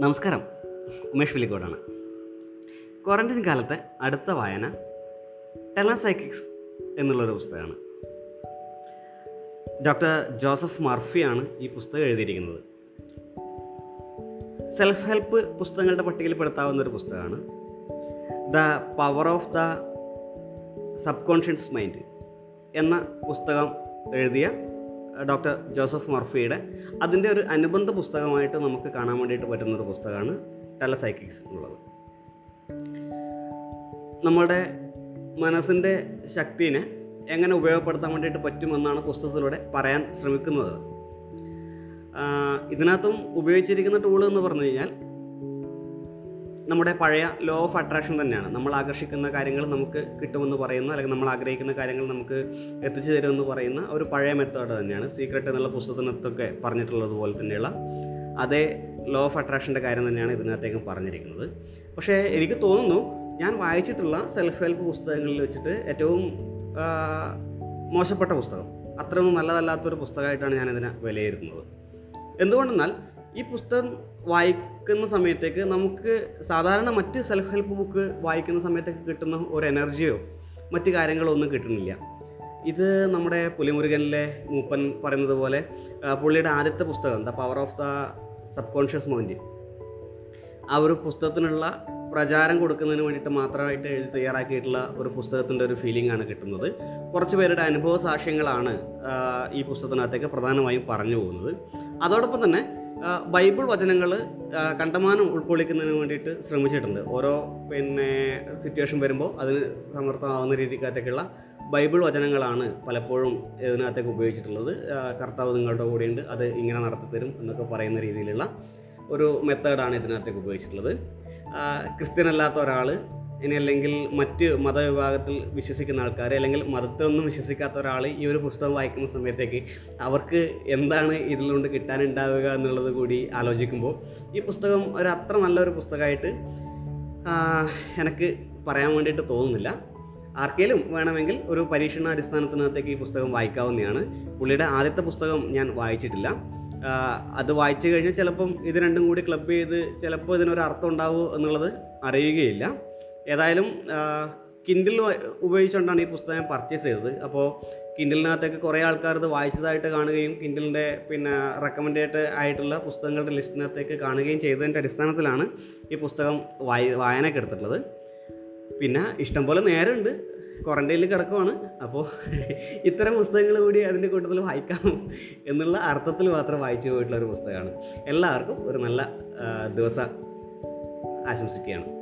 നമസ്കാരം. ഉമേഷ് വില്ലിക്കോടാണ് ക്വാറന്റൈൻ കാലത്തെ അടുത്ത വായന ടെലസൈക്കിക്സ് എന്നുള്ളൊരു പുസ്തകമാണ്. ഡോക്ടർ ജോസഫ് മർഫിയാണ് ഈ പുസ്തകം എഴുതിയിരിക്കുന്നത്. സെൽഫ് ഹെൽപ്പ് പുസ്തകങ്ങളുടെ പട്ടികയിൽപ്പെടുത്താവുന്ന ഒരു പുസ്തകമാണ്. The power of the subconscious mind എന്ന പുസ്തകം എഴുതിയ ഡോക്ടർ ജോസഫ് മർഫിയുടെ അതിന്റെ ഒരു അനുബന്ധ പുസ്തകമായിട്ട് നമുക്ക് കാണാൻ വേണ്ടിയിട്ട് പറ്റുന്ന ഒരു പുസ്തകമാണ് ടെലസൈക്കിക്സ് എന്നുള്ളത്. നമ്മുടെ മനസ്സിന്റെ ശക്തിനെ എങ്ങനെ ഉപയോഗപ്പെടുത്താൻ വേണ്ടിയിട്ട് പറ്റുമെന്നാണ് പുസ്തകത്തിലൂടെ പറയാൻ ശ്രമിക്കുന്നത്. ഇതിനകത്തും ഉപയോഗിച്ചിരിക്കുന്ന ടൂൾ എന്ന് പറഞ്ഞു കഴിഞ്ഞാൽ നമ്മുടെ പഴയ ലോ ഓഫ് അട്രാക്ഷൻ തന്നെയാണ്. നമ്മൾ ആകർഷിക്കുന്ന കാര്യങ്ങൾ നമുക്ക് കിട്ടുമെന്ന് പറയുന്ന അല്ലെങ്കിൽ നമ്മൾ ആഗ്രഹിക്കുന്ന കാര്യങ്ങൾ നമുക്ക് എത്തിച്ചു തരുമെന്ന് പറയുന്ന ഒരു പഴയ മെത്തേഡ് തന്നെയാണ്. സീക്രട്ട് എന്നുള്ള പുസ്തകത്തിനകത്തൊക്കെ പറഞ്ഞിട്ടുള്ളത് പോലെ തന്നെയുള്ള അതേ ലോ ഓഫ് അട്രാക്ഷന്റെ കാര്യം തന്നെയാണ് ഇതിനകത്തേക്കും പറഞ്ഞിരിക്കുന്നത്. പക്ഷേ എനിക്ക് തോന്നുന്നു ഞാൻ വായിച്ചിട്ടുള്ള സെൽഫ് ഹെൽപ്പ് പുസ്തകങ്ങളിൽ വെച്ചിട്ട് ഏറ്റവും മോശപ്പെട്ട പുസ്തകം അത്രയൊന്നും നല്ലതല്ലാത്തൊരു പുസ്തകമായിട്ടാണ് ഞാൻ ഇതിനെ വിലയിരുത്തുന്നത്. എന്തുകൊണ്ടെന്നാൽ ഈ പുസ്തകം വായിക്കുന്ന സമയത്തേക്ക് നമുക്ക് സാധാരണ മറ്റ് സെൽഫ് ഹെൽപ്പ് ബുക്ക് വായിക്കുന്ന സമയത്തേക്ക് കിട്ടുന്ന ഒരു എനർജിയോ മറ്റ് കാര്യങ്ങളോ ഒന്നും കിട്ടുന്നില്ല. ഇത് നമ്മുടെ പുലിമുരുകനിലെ മൂപ്പൻ പറയുന്നത് പോലെ പുള്ളിയുടെ ആദ്യത്തെ പുസ്തകം the power of the subconscious mind ആ ഒരു പുസ്തകത്തിനുള്ള പ്രചാരം കൊടുക്കുന്നതിന് വേണ്ടിയിട്ട് മാത്രമായിട്ട് എഴുതി തയ്യാറാക്കിയിട്ടുള്ള ഒരു പുസ്തകത്തിന്റെ ഒരു ഫീലിംഗ് ആണ് കിട്ടുന്നത്. കുറച്ച് പേരുടെ അനുഭവ സാക്ഷ്യങ്ങളാണ് ഈ പുസ്തകത്തിനകത്തേക്ക് പ്രധാനമായും പറഞ്ഞു പോകുന്നത്. അതോടൊപ്പം തന്നെ ബൈബിൾ വചനങ്ങൾ കണ്ടമാനം ഉൾക്കൊള്ളിക്കുന്നതിന് വേണ്ടിയിട്ട് ശ്രമിച്ചിട്ടുണ്ട്. ഓരോ പിന്നെ സിറ്റുവേഷൻ വരുമ്പോൾ അതിന് സമർത്ഥമാവുന്ന രീതിക്കകത്തേക്കുള്ള ബൈബിൾ വചനങ്ങളാണ് പലപ്പോഴും ഇതിനകത്തേക്ക് ഉപയോഗിച്ചിട്ടുള്ളത്. കർത്താവ് നിങ്ങളുടെ കൂടെയുണ്ട്. അത് ഇങ്ങനെ നടത്തിത്തരും എന്നൊക്കെ പറയുന്ന രീതിയിലുള്ള ഒരു മെത്തേഡാണ് ഇതിനകത്തേക്ക് ഉപയോഗിച്ചിട്ടുള്ളത്. ക്രിസ്ത്യൻ അല്ലാത്ത ഒരാൾ ഇനി അല്ലെങ്കിൽ മറ്റ് മതവിഭാഗത്തിൽ വിശ്വസിക്കുന്ന ആൾക്കാർ അല്ലെങ്കിൽ മതത്തിലൊന്നും വിശ്വസിക്കാത്ത ഒരാൾ ഈ ഒരു പുസ്തകം വായിക്കുന്ന സമയത്തേക്ക് അവർക്ക് എന്താണ് ഇതിലുകൊണ്ട് കിട്ടാനുണ്ടാവുക എന്നുള്ളത് കൂടി ആലോചിക്കുമ്പോൾ ഈ പുസ്തകം ഒരു അത്ര നല്ലൊരു പുസ്തകമായിട്ട് എനിക്ക് പറയാൻ വേണ്ടിയിട്ട് തോന്നുന്നില്ല. ആർക്കെങ്കിലും വേണമെങ്കിൽ ഒരു പരീക്ഷണാടിസ്ഥാനത്തിനകത്തേക്ക് ഈ പുസ്തകം വായിക്കാവുന്നതാണ്. പുള്ളിയുടെ ആദ്യത്തെ പുസ്തകം ഞാൻ വായിച്ചിട്ടില്ല. അത് വായിച്ചു കഴിഞ്ഞാൽ ചിലപ്പം ഇത് രണ്ടും കൂടി ക്ലബ് ചെയ്ത് ചിലപ്പോൾ ഇതിനൊരു അർത്ഥം ഉണ്ടാവുമോ എന്നുള്ളത് അറിയുകയില്ല. ഏതായാലും കിൻഡിൽ ഉപയോഗിച്ചുകൊണ്ടാണ് ഈ പുസ്തകം പർച്ചേസ് ചെയ്തത്. അപ്പോൾ കിൻഡിലിനകത്തേക്ക് കുറേ ആൾക്കാർ ഇത് വായിച്ചതായിട്ട് കാണുകയും കിൻഡിലിന്റെ പിന്നെ റെക്കമെൻഡേഡ് ആയിട്ടുള്ള പുസ്തകങ്ങളുടെ ലിസ്റ്റിനകത്തേക്ക് കാണുകയും ചെയ്തതിന്റെ അടിസ്ഥാനത്തിലാണ് ഈ പുസ്തകം വായി വായനയ്ക്ക് എടുത്തിട്ടുള്ളത്. പിന്നെ ഇഷ്ടംപോലെ നേരമുണ്ട്. ക്വാറന്റൈനിൽ കിടക്കുവാണ്. അപ്പോൾ ഇത്തരം പുസ്തകങ്ങൾ കൂടി അതിന്റെ കൂട്ടത്തിൽ വായിക്കാം എന്നുള്ള അർത്ഥത്തിൽ മാത്രം വായിച്ചു പോയിട്ടുള്ള ഒരു പുസ്തകമാണ്. എല്ലാവർക്കും ഒരു നല്ല ദിവസം ആശംസിക്കുകയാണ്.